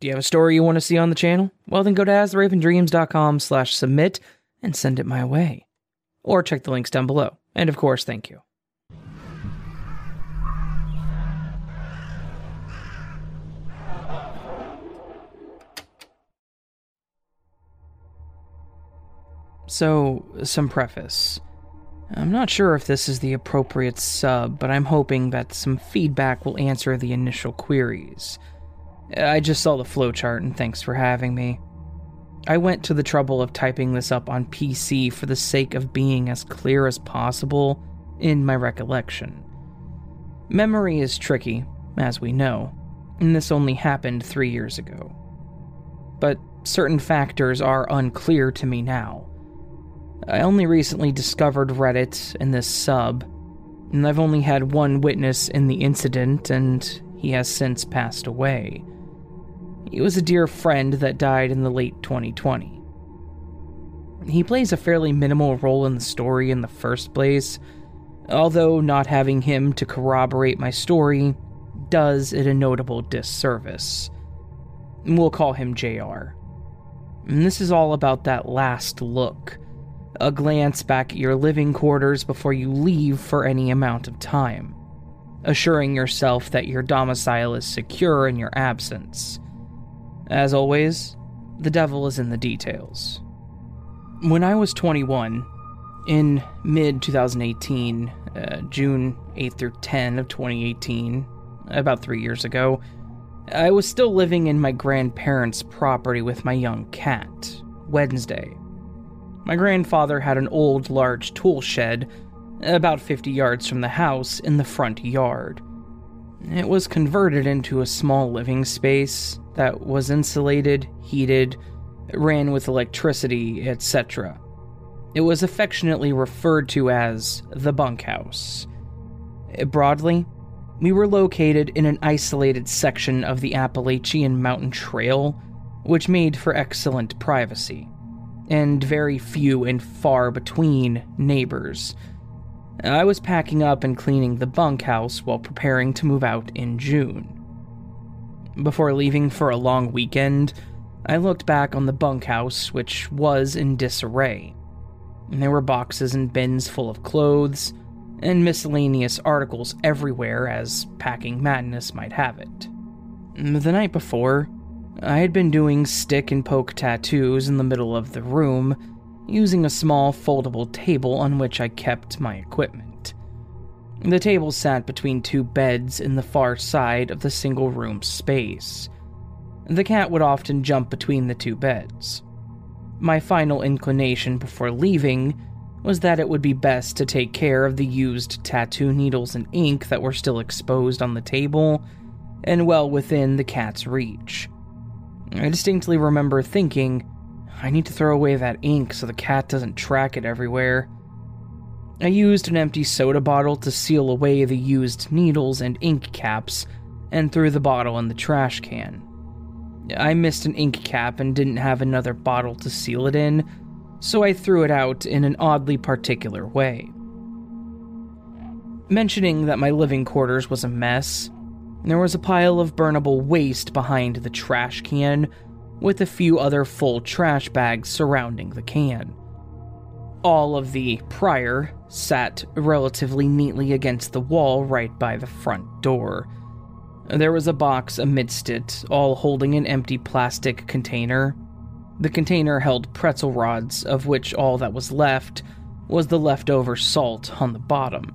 Do you have a story you want to see on the channel? Well, then go to astheravendreams.com slash submit and send it my way. Or check the links down below. And of course, thank you. So, some preface. I'm not sure if this is the appropriate sub, but I'm hoping that some feedback will answer the initial queries. I just saw the flowchart and thanks for having me. I went to the trouble of typing this up on PC for the sake of being as clear as possible in my recollection. Memory is tricky, as we know, and this only happened three years ago. But certain factors are unclear to me now. I only recently discovered Reddit and this sub, and I've only had one witness in the incident, and he has since passed away. He was a dear friend that died in the late 2020. He plays a fairly minimal role in the story in the first place, although not having him to corroborate my story does it a notable disservice. We'll call him JR. And this is all about that last look a glance back at your living quarters before you leave for any amount of time, assuring yourself that your domicile is secure in your absence. As always, the devil is in the details. When I was 21, in mid 2018, uh, June 8th through 10 of 2018, about three years ago, I was still living in my grandparents' property with my young cat, Wednesday. My grandfather had an old, large tool shed about 50 yards from the house in the front yard. It was converted into a small living space that was insulated, heated, ran with electricity, etc. It was affectionately referred to as the bunkhouse. Uh, broadly, we were located in an isolated section of the Appalachian Mountain Trail, which made for excellent privacy and very few and far between neighbors. I was packing up and cleaning the bunkhouse while preparing to move out in June. Before leaving for a long weekend, I looked back on the bunkhouse, which was in disarray. There were boxes and bins full of clothes, and miscellaneous articles everywhere, as packing madness might have it. The night before, I had been doing stick and poke tattoos in the middle of the room, using a small foldable table on which I kept my equipment. The table sat between two beds in the far side of the single room space. The cat would often jump between the two beds. My final inclination before leaving was that it would be best to take care of the used tattoo needles and ink that were still exposed on the table and well within the cat's reach. I distinctly remember thinking, I need to throw away that ink so the cat doesn't track it everywhere. I used an empty soda bottle to seal away the used needles and ink caps and threw the bottle in the trash can. I missed an ink cap and didn't have another bottle to seal it in, so I threw it out in an oddly particular way. Mentioning that my living quarters was a mess, there was a pile of burnable waste behind the trash can, with a few other full trash bags surrounding the can. All of the prior sat relatively neatly against the wall right by the front door. There was a box amidst it, all holding an empty plastic container. The container held pretzel rods, of which all that was left was the leftover salt on the bottom.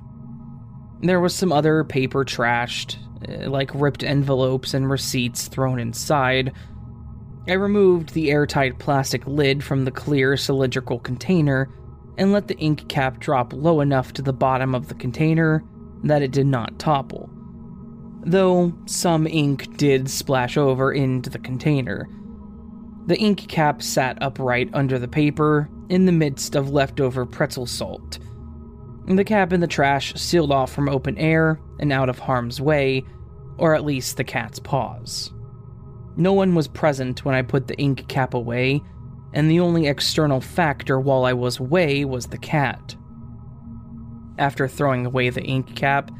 There was some other paper trashed, uh, like ripped envelopes and receipts thrown inside. I removed the airtight plastic lid from the clear cylindrical container and let the ink cap drop low enough to the bottom of the container that it did not topple. Though some ink did splash over into the container. The ink cap sat upright under the paper in the midst of leftover pretzel salt. The cap in the trash sealed off from open air and out of harm's way, or at least the cat's paws. No one was present when I put the ink cap away, and the only external factor while I was away was the cat. After throwing away the ink cap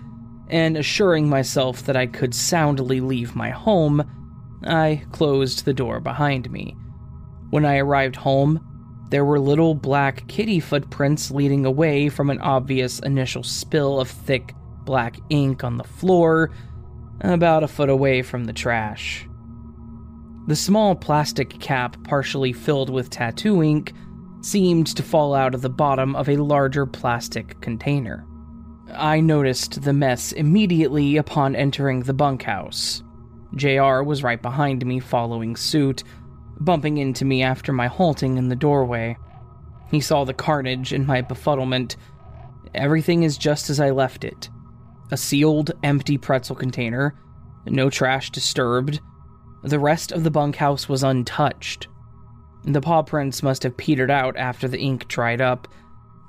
and assuring myself that I could soundly leave my home, I closed the door behind me. When I arrived home, there were little black kitty footprints leading away from an obvious initial spill of thick black ink on the floor, about a foot away from the trash. The small plastic cap, partially filled with tattoo ink, seemed to fall out of the bottom of a larger plastic container. I noticed the mess immediately upon entering the bunkhouse. JR was right behind me, following suit, bumping into me after my halting in the doorway. He saw the carnage and my befuddlement. Everything is just as I left it a sealed, empty pretzel container, no trash disturbed. The rest of the bunkhouse was untouched. The paw prints must have petered out after the ink dried up.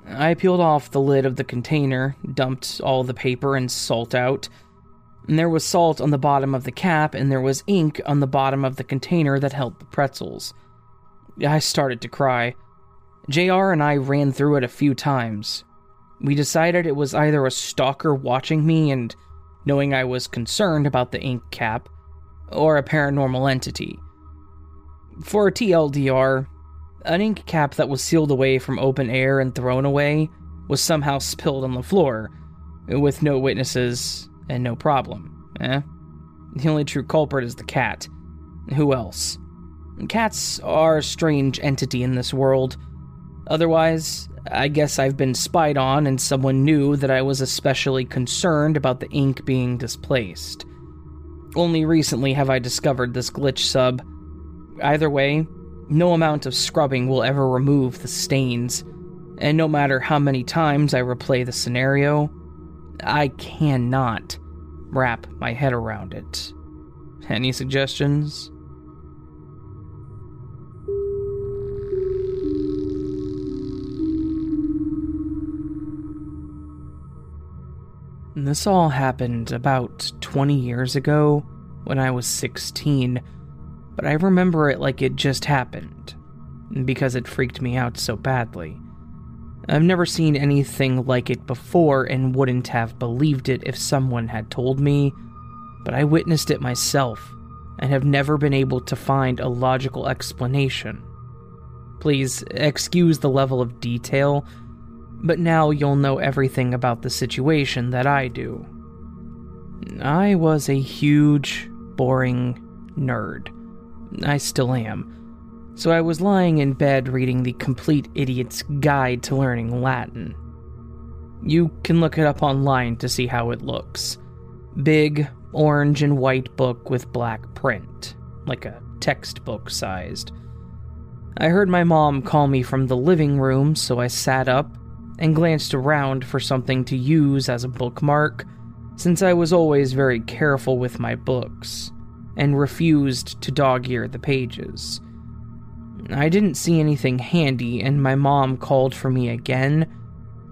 I peeled off the lid of the container, dumped all the paper and salt out. And there was salt on the bottom of the cap, and there was ink on the bottom of the container that held the pretzels. I started to cry. JR and I ran through it a few times. We decided it was either a stalker watching me and knowing I was concerned about the ink cap, or a paranormal entity. For a TLDR, an ink cap that was sealed away from open air and thrown away was somehow spilled on the floor, with no witnesses and no problem. Eh? The only true culprit is the cat. Who else? Cats are a strange entity in this world. Otherwise, I guess I've been spied on and someone knew that I was especially concerned about the ink being displaced. Only recently have I discovered this glitch sub. Either way, no amount of scrubbing will ever remove the stains, and no matter how many times I replay the scenario, I cannot wrap my head around it. Any suggestions? This all happened about 20 years ago when I was 16, but I remember it like it just happened because it freaked me out so badly. I've never seen anything like it before and wouldn't have believed it if someone had told me, but I witnessed it myself and have never been able to find a logical explanation. Please excuse the level of detail but now you'll know everything about the situation that I do. I was a huge, boring nerd. I still am. So I was lying in bed reading The Complete Idiot's Guide to Learning Latin. You can look it up online to see how it looks. Big, orange and white book with black print, like a textbook sized. I heard my mom call me from the living room, so I sat up and glanced around for something to use as a bookmark, since I was always very careful with my books and refused to dog ear the pages. I didn't see anything handy, and my mom called for me again,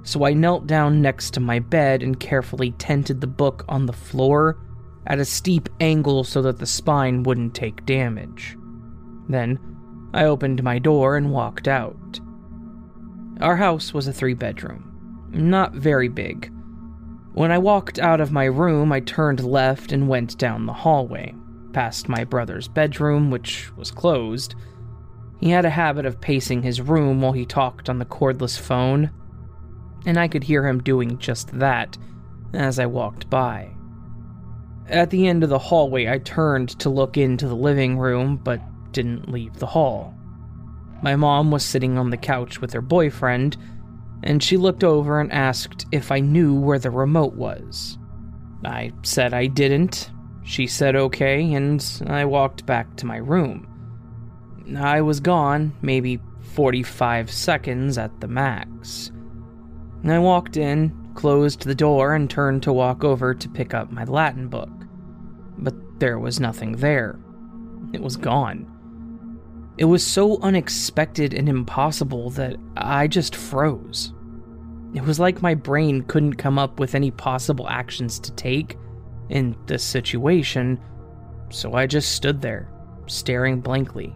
so I knelt down next to my bed and carefully tented the book on the floor at a steep angle so that the spine wouldn't take damage. Then, I opened my door and walked out. Our house was a three bedroom, not very big. When I walked out of my room, I turned left and went down the hallway, past my brother's bedroom, which was closed. He had a habit of pacing his room while he talked on the cordless phone, and I could hear him doing just that as I walked by. At the end of the hallway, I turned to look into the living room, but didn't leave the hall. My mom was sitting on the couch with her boyfriend, and she looked over and asked if I knew where the remote was. I said I didn't. She said okay, and I walked back to my room. I was gone, maybe 45 seconds at the max. I walked in, closed the door, and turned to walk over to pick up my Latin book. But there was nothing there. It was gone. It was so unexpected and impossible that I just froze. It was like my brain couldn't come up with any possible actions to take in this situation, so I just stood there, staring blankly.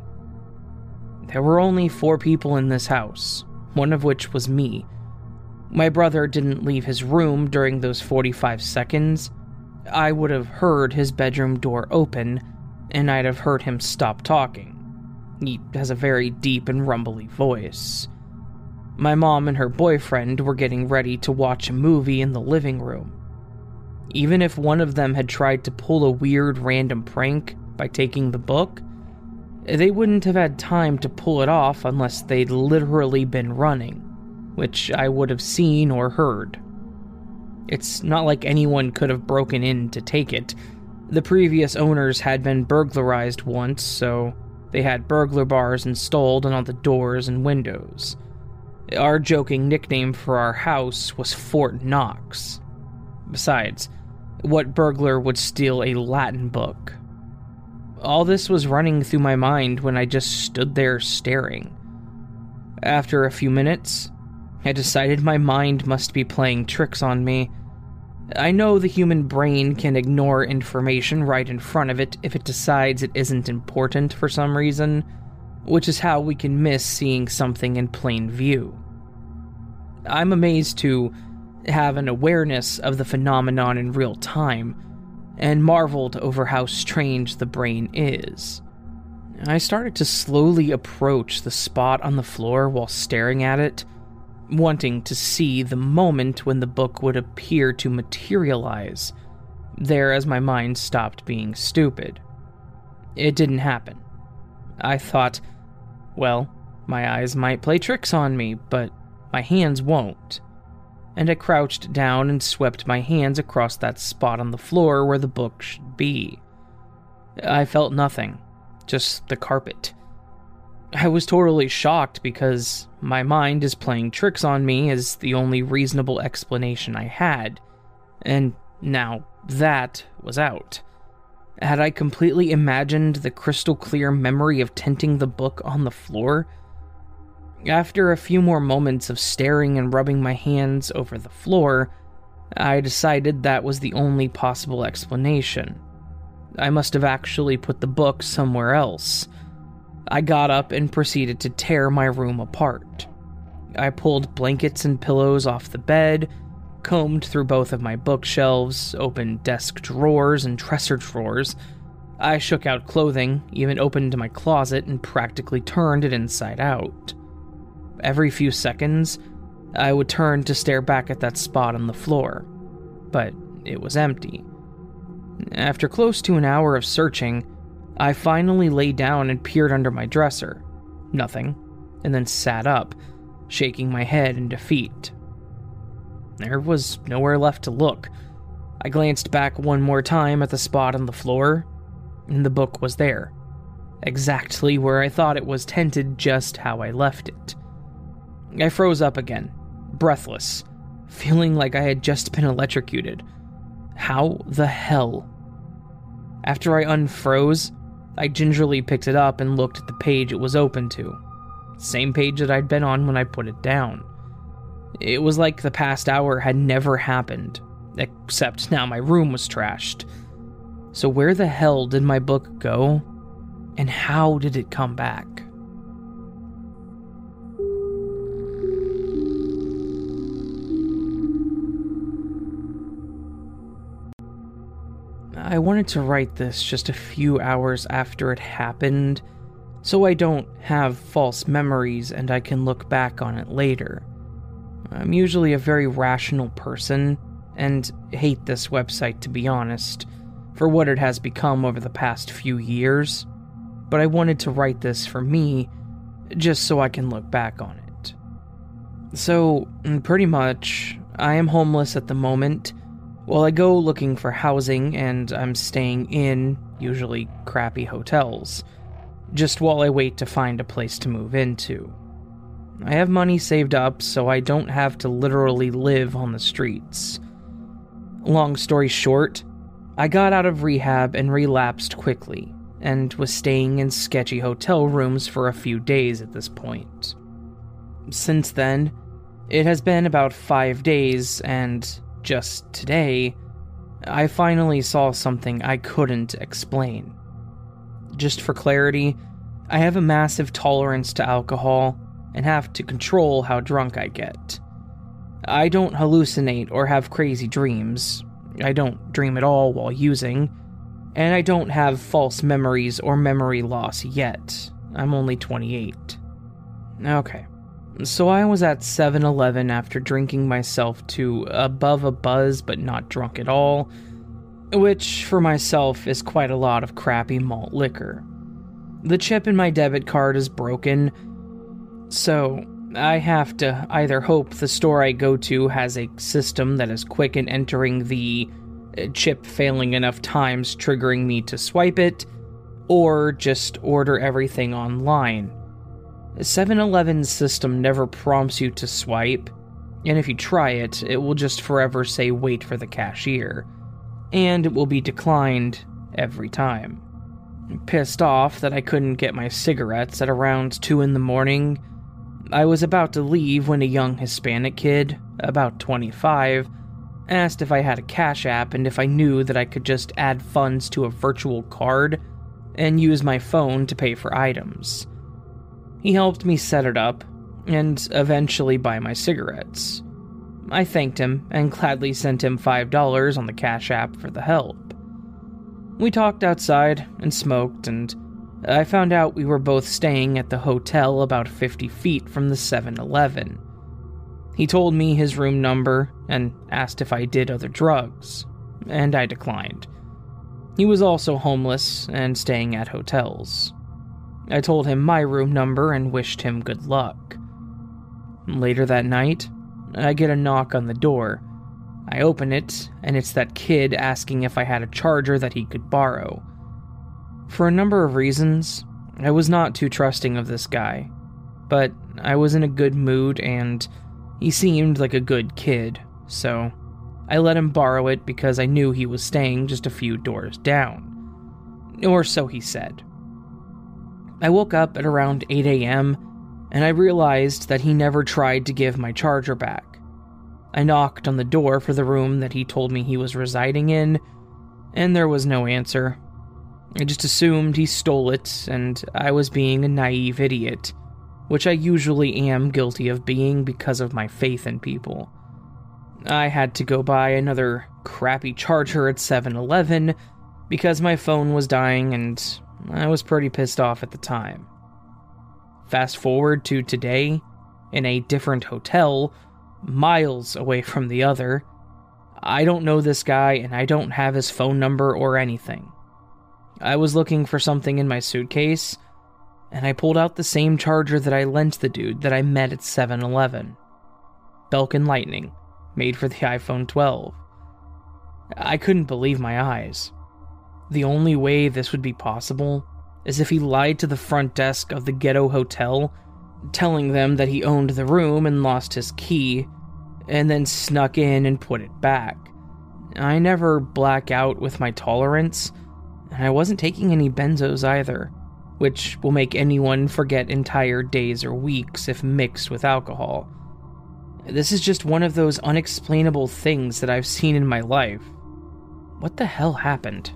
There were only four people in this house, one of which was me. My brother didn't leave his room during those 45 seconds. I would have heard his bedroom door open and I'd have heard him stop talking. He has a very deep and rumbly voice. My mom and her boyfriend were getting ready to watch a movie in the living room. Even if one of them had tried to pull a weird random prank by taking the book, they wouldn't have had time to pull it off unless they'd literally been running, which I would have seen or heard. It's not like anyone could have broken in to take it. The previous owners had been burglarized once, so they had burglar bars installed on all the doors and windows. Our joking nickname for our house was Fort Knox. Besides, what burglar would steal a Latin book? All this was running through my mind when I just stood there staring. After a few minutes, I decided my mind must be playing tricks on me. I know the human brain can ignore information right in front of it if it decides it isn't important for some reason, which is how we can miss seeing something in plain view. I'm amazed to have an awareness of the phenomenon in real time and marveled over how strange the brain is. I started to slowly approach the spot on the floor while staring at it, wanting to see the moment when the book would appear to materialize, there as my mind stopped being stupid. It didn't happen. I thought, well, my eyes might play tricks on me, but my hands won't and I crouched down and swept my hands across that spot on the floor where the book should be. I felt nothing, just the carpet. I was totally shocked because my mind is playing tricks on me as the only reasonable explanation I had, and now that was out. Had I completely imagined the crystal clear memory of tinting the book on the floor after a few more moments of staring and rubbing my hands over the floor, I decided that was the only possible explanation. I must have actually put the book somewhere else. I got up and proceeded to tear my room apart. I pulled blankets and pillows off the bed, combed through both of my bookshelves, opened desk drawers and dresser drawers. I shook out clothing, even opened my closet, and practically turned it inside out. Every few seconds, I would turn to stare back at that spot on the floor, but it was empty. After close to an hour of searching, I finally lay down and peered under my dresser. Nothing, and then sat up, shaking my head in defeat. There was nowhere left to look. I glanced back one more time at the spot on the floor, and the book was there. Exactly where I thought it was tented, just how I left it. I froze up again, breathless, feeling like I had just been electrocuted. How the hell? After I unfroze, I gingerly picked it up and looked at the page it was open to. Same page that I'd been on when I put it down. It was like the past hour had never happened, except now my room was trashed. So, where the hell did my book go? And how did it come back? I wanted to write this just a few hours after it happened, so I don't have false memories and I can look back on it later. I'm usually a very rational person and hate this website to be honest, for what it has become over the past few years, but I wanted to write this for me just so I can look back on it. So, pretty much, I am homeless at the moment well, I go looking for housing and I'm staying in, usually crappy hotels, just while I wait to find a place to move into. I have money saved up so I don't have to literally live on the streets. Long story short, I got out of rehab and relapsed quickly, and was staying in sketchy hotel rooms for a few days at this point. Since then, it has been about five days, and just today, I finally saw something I couldn't explain. Just for clarity, I have a massive tolerance to alcohol and have to control how drunk I get. I don't hallucinate or have crazy dreams. I don't dream at all while using, and I don't have false memories or memory loss yet. I'm only 28. Okay. So I was at 7 Eleven after drinking myself to above a buzz but not drunk at all, which for myself is quite a lot of crappy malt liquor. The chip in my debit card is broken, so I have to either hope the store I go to has a system that is quick in entering the uh, chip failing enough times, triggering me to swipe it, or just order everything online 7 Eleven's system never prompts you to swipe, and if you try it, it will just forever say wait for the cashier, and it will be declined every time. Pissed off that I couldn't get my cigarettes at around 2 in the morning, I was about to leave when a young Hispanic kid, about 25, asked if I had a Cash App and if I knew that I could just add funds to a virtual card and use my phone to pay for items. He helped me set it up, and eventually buy my cigarettes. I thanked him and gladly sent him $5 on the Cash App for the help. We talked outside and smoked, and I found out we were both staying at the hotel about 50 feet from the 7 Eleven. He told me his room number and asked if I did other drugs, and I declined. He was also homeless and staying at hotels. I told him my room number and wished him good luck. Later that night, I get a knock on the door. I open it, and it's that kid asking if I had a charger that he could borrow. For a number of reasons, I was not too trusting of this guy, but I was in a good mood and he seemed like a good kid, so I let him borrow it because I knew he was staying just a few doors down. Or so he said. I woke up at around 8 a.m. and I realized that he never tried to give my charger back. I knocked on the door for the room that he told me he was residing in, and there was no answer. I just assumed he stole it and I was being a naive idiot, which I usually am guilty of being because of my faith in people. I had to go buy another crappy charger at 7 Eleven because my phone was dying and I was pretty pissed off at the time. Fast forward to today, in a different hotel, miles away from the other. I don't know this guy and I don't have his phone number or anything. I was looking for something in my suitcase, and I pulled out the same charger that I lent the dude that I met at 7 Eleven. Belkin Lightning, made for the iPhone 12. I couldn't believe my eyes. The only way this would be possible is if he lied to the front desk of the ghetto hotel, telling them that he owned the room and lost his key, and then snuck in and put it back. I never black out with my tolerance, and I wasn't taking any benzos either, which will make anyone forget entire days or weeks if mixed with alcohol. This is just one of those unexplainable things that I've seen in my life. What the hell happened?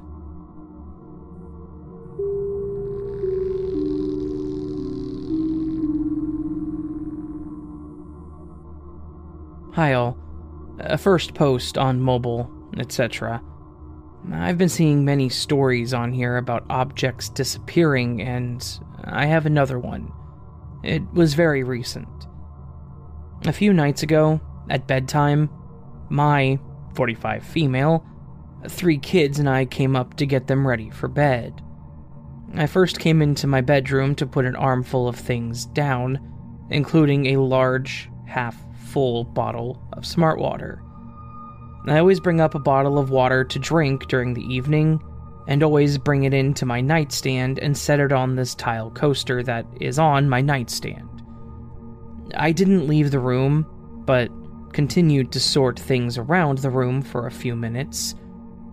Hi all. A first post on mobile, etc. I've been seeing many stories on here about objects disappearing, and I have another one. It was very recent. A few nights ago, at bedtime, my 45 female, three kids, and I came up to get them ready for bed. I first came into my bedroom to put an armful of things down, including a large, half full bottle of smart water. I always bring up a bottle of water to drink during the evening, and always bring it into my nightstand and set it on this tile coaster that is on my nightstand. I didn't leave the room, but continued to sort things around the room for a few minutes,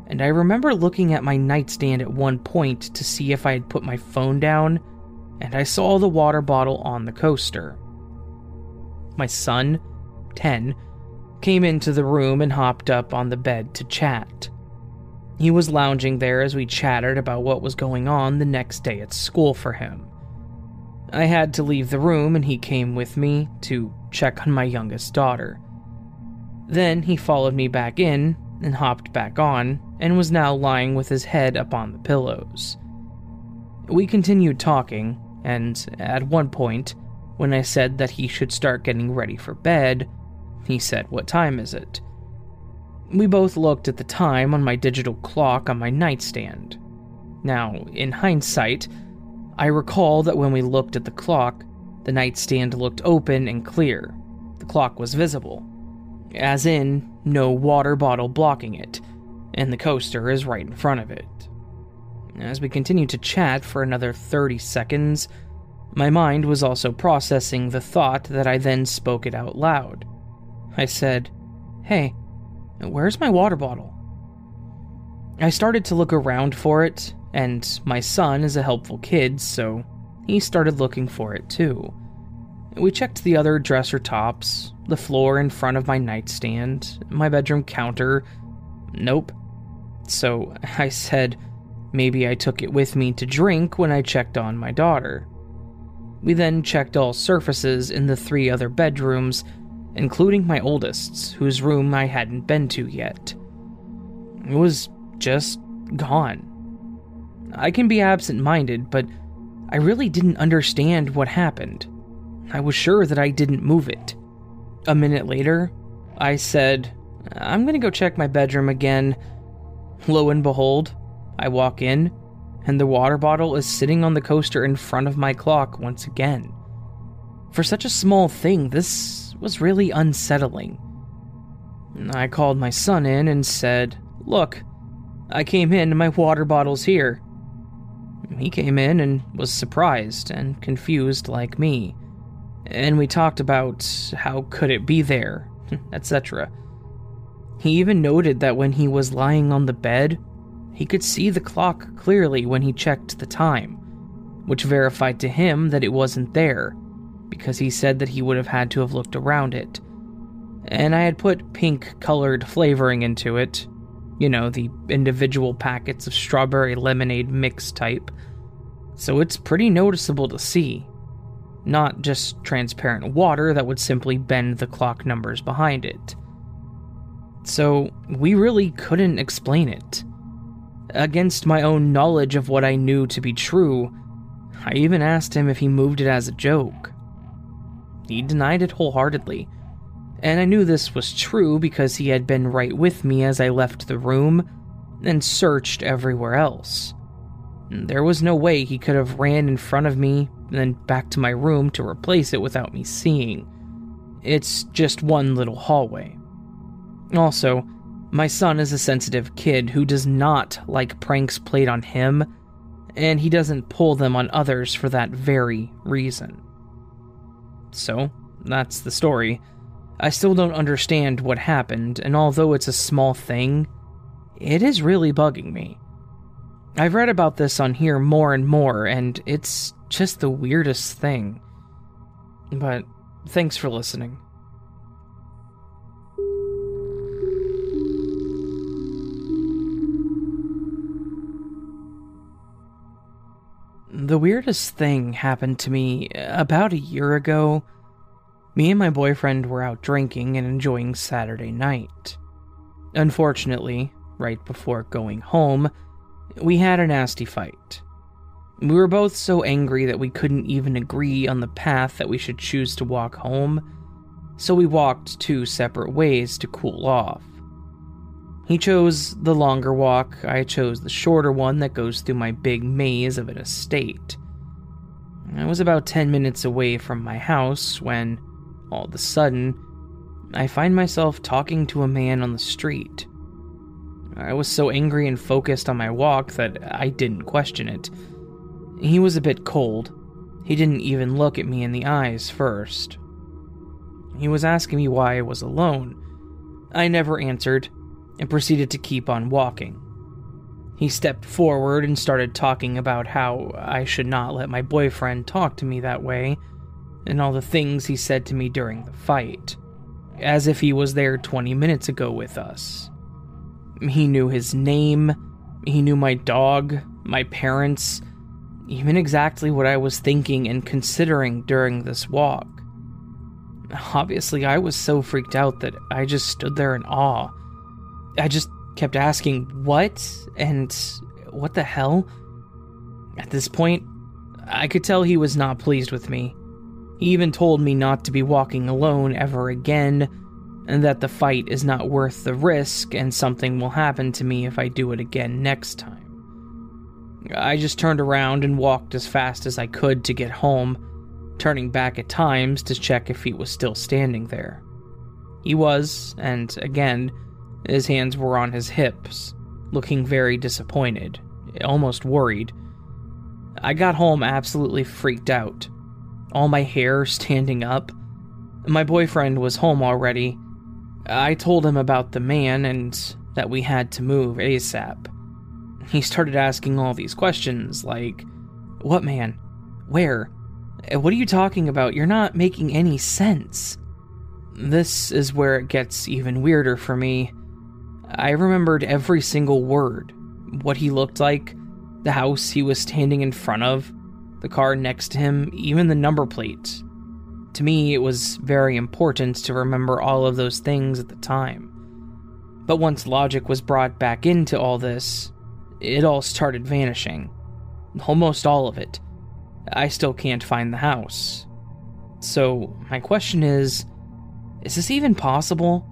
and I remember looking at my nightstand at one point to see if I had put my phone down, and I saw the water bottle on the coaster. My son 10, came into the room and hopped up on the bed to chat. He was lounging there as we chatted about what was going on the next day at school for him. I had to leave the room and he came with me to check on my youngest daughter. Then he followed me back in and hopped back on and was now lying with his head up on the pillows. We continued talking, and at one point, when I said that he should start getting ready for bed, he said, What time is it? We both looked at the time on my digital clock on my nightstand. Now, in hindsight, I recall that when we looked at the clock, the nightstand looked open and clear. The clock was visible. As in, no water bottle blocking it, and the coaster is right in front of it. As we continued to chat for another 30 seconds, my mind was also processing the thought that I then spoke it out loud. I said, Hey, where's my water bottle? I started to look around for it, and my son is a helpful kid, so he started looking for it too. We checked the other dresser tops, the floor in front of my nightstand, my bedroom counter. Nope. So I said maybe I took it with me to drink when I checked on my daughter. We then checked all surfaces in the three other bedrooms, including my oldest's, whose room I hadn't been to yet. It was just gone. I can be absent minded, but I really didn't understand what happened. I was sure that I didn't move it. A minute later, I said, I'm gonna go check my bedroom again. Lo and behold, I walk in, and the water bottle is sitting on the coaster in front of my clock once again. For such a small thing, this was really unsettling. I called my son in and said, Look, I came in and my water bottle's here. He came in and was surprised and confused like me. And we talked about how could it be there, etc. He even noted that when he was lying on the bed, he could see the clock clearly when he checked the time, which verified to him that it wasn't there, because he said that he would have had to have looked around it. And I had put pink colored flavoring into it, you know, the individual packets of strawberry lemonade mix type. So it's pretty noticeable to see. Not just transparent water that would simply bend the clock numbers behind it. So we really couldn't explain it. Against my own knowledge of what I knew to be true, I even asked him if he moved it as a joke. He denied it wholeheartedly and I knew this was true because he had been right with me as I left the room and searched everywhere else. There was no way he could have ran in front of me and then back to my room to replace it without me seeing. It's just one little hallway. Also, my son is a sensitive kid who does not like pranks played on him, and he doesn't pull them on others for that very reason. So, that's the story. I still don't understand what happened, and although it's a small thing, it is really bugging me. I've read about this on here more and more, and it's just the weirdest thing. But thanks for listening. The weirdest thing happened to me about a year ago me and my boyfriend were out drinking and enjoying Saturday night. Unfortunately, right before going home, we had a nasty fight. We were both so angry that we couldn't even agree on the path that we should choose to walk home, so we walked two separate ways to cool off. He chose the longer walk, I chose the shorter one that goes through my big maze of an estate. I was about 10 minutes away from my house when all of a sudden, I find myself talking to a man on the street. I was so angry and focused on my walk that I didn't question it. He was a bit cold. He didn't even look at me in the eyes first. He was asking me why I was alone. I never answered and proceeded to keep on walking. He stepped forward and started talking about how I should not let my boyfriend talk to me that way and all the things he said to me during the fight, as if he was there 20 minutes ago with us. He knew his name, he knew my dog, my parents, even exactly what I was thinking and considering during this walk. Obviously, I was so freaked out that I just stood there in awe. I just kept asking, What? And what the hell? At this point, I could tell he was not pleased with me. He even told me not to be walking alone ever again, and that the fight is not worth the risk and something will happen to me if I do it again next time. I just turned around and walked as fast as I could to get home, turning back at times to check if he was still standing there. He was, and again, his hands were on his hips, looking very disappointed, almost worried. I got home absolutely freaked out, all my hair standing up. My boyfriend was home already. I told him about the man and that we had to move ASAP. He started asking all these questions like, What man? Where? What are you talking about? You're not making any sense. This is where it gets even weirder for me. I remembered every single word what he looked like, the house he was standing in front of, the car next to him, even the number plate. To me, it was very important to remember all of those things at the time. But once logic was brought back into all this, it all started vanishing. Almost all of it. I still can't find the house. So, my question is is this even possible?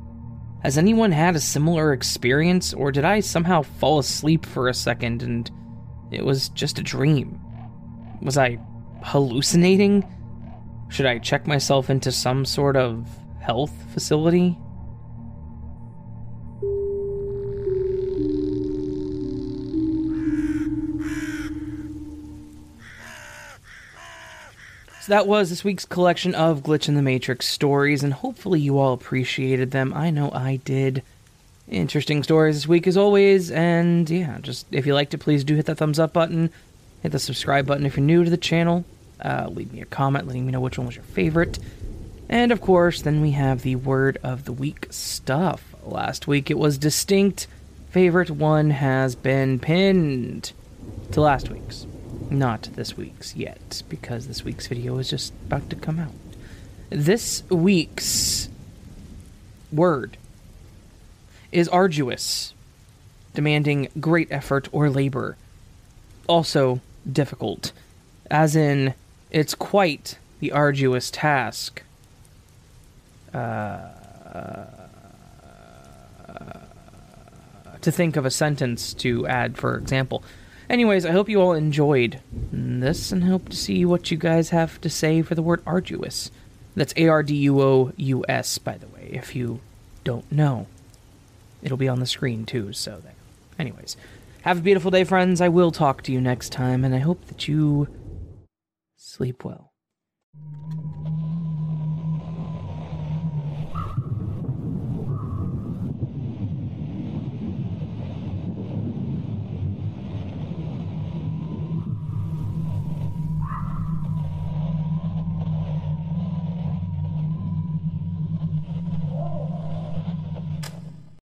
Has anyone had a similar experience, or did I somehow fall asleep for a second and it was just a dream? Was I hallucinating? Should I check myself into some sort of health facility? So that was this week's collection of Glitch in the Matrix stories, and hopefully you all appreciated them. I know I did. Interesting stories this week, as always, and yeah, just if you liked it, please do hit that thumbs up button, hit the subscribe button if you're new to the channel, uh, leave me a comment letting me know which one was your favorite, and of course, then we have the word of the week stuff. Last week it was distinct. Favorite one has been pinned to last week's not this week's yet, because this week's video is just about to come out. This week's word is arduous, demanding great effort or labor. Also, difficult, as in, it's quite the arduous task. Uh, to think of a sentence to add, for example. Anyways, I hope you all enjoyed this and hope to see what you guys have to say for the word arduous. That's A R D U O U S, by the way, if you don't know. It'll be on the screen too, so there. Anyways, have a beautiful day, friends. I will talk to you next time, and I hope that you sleep well.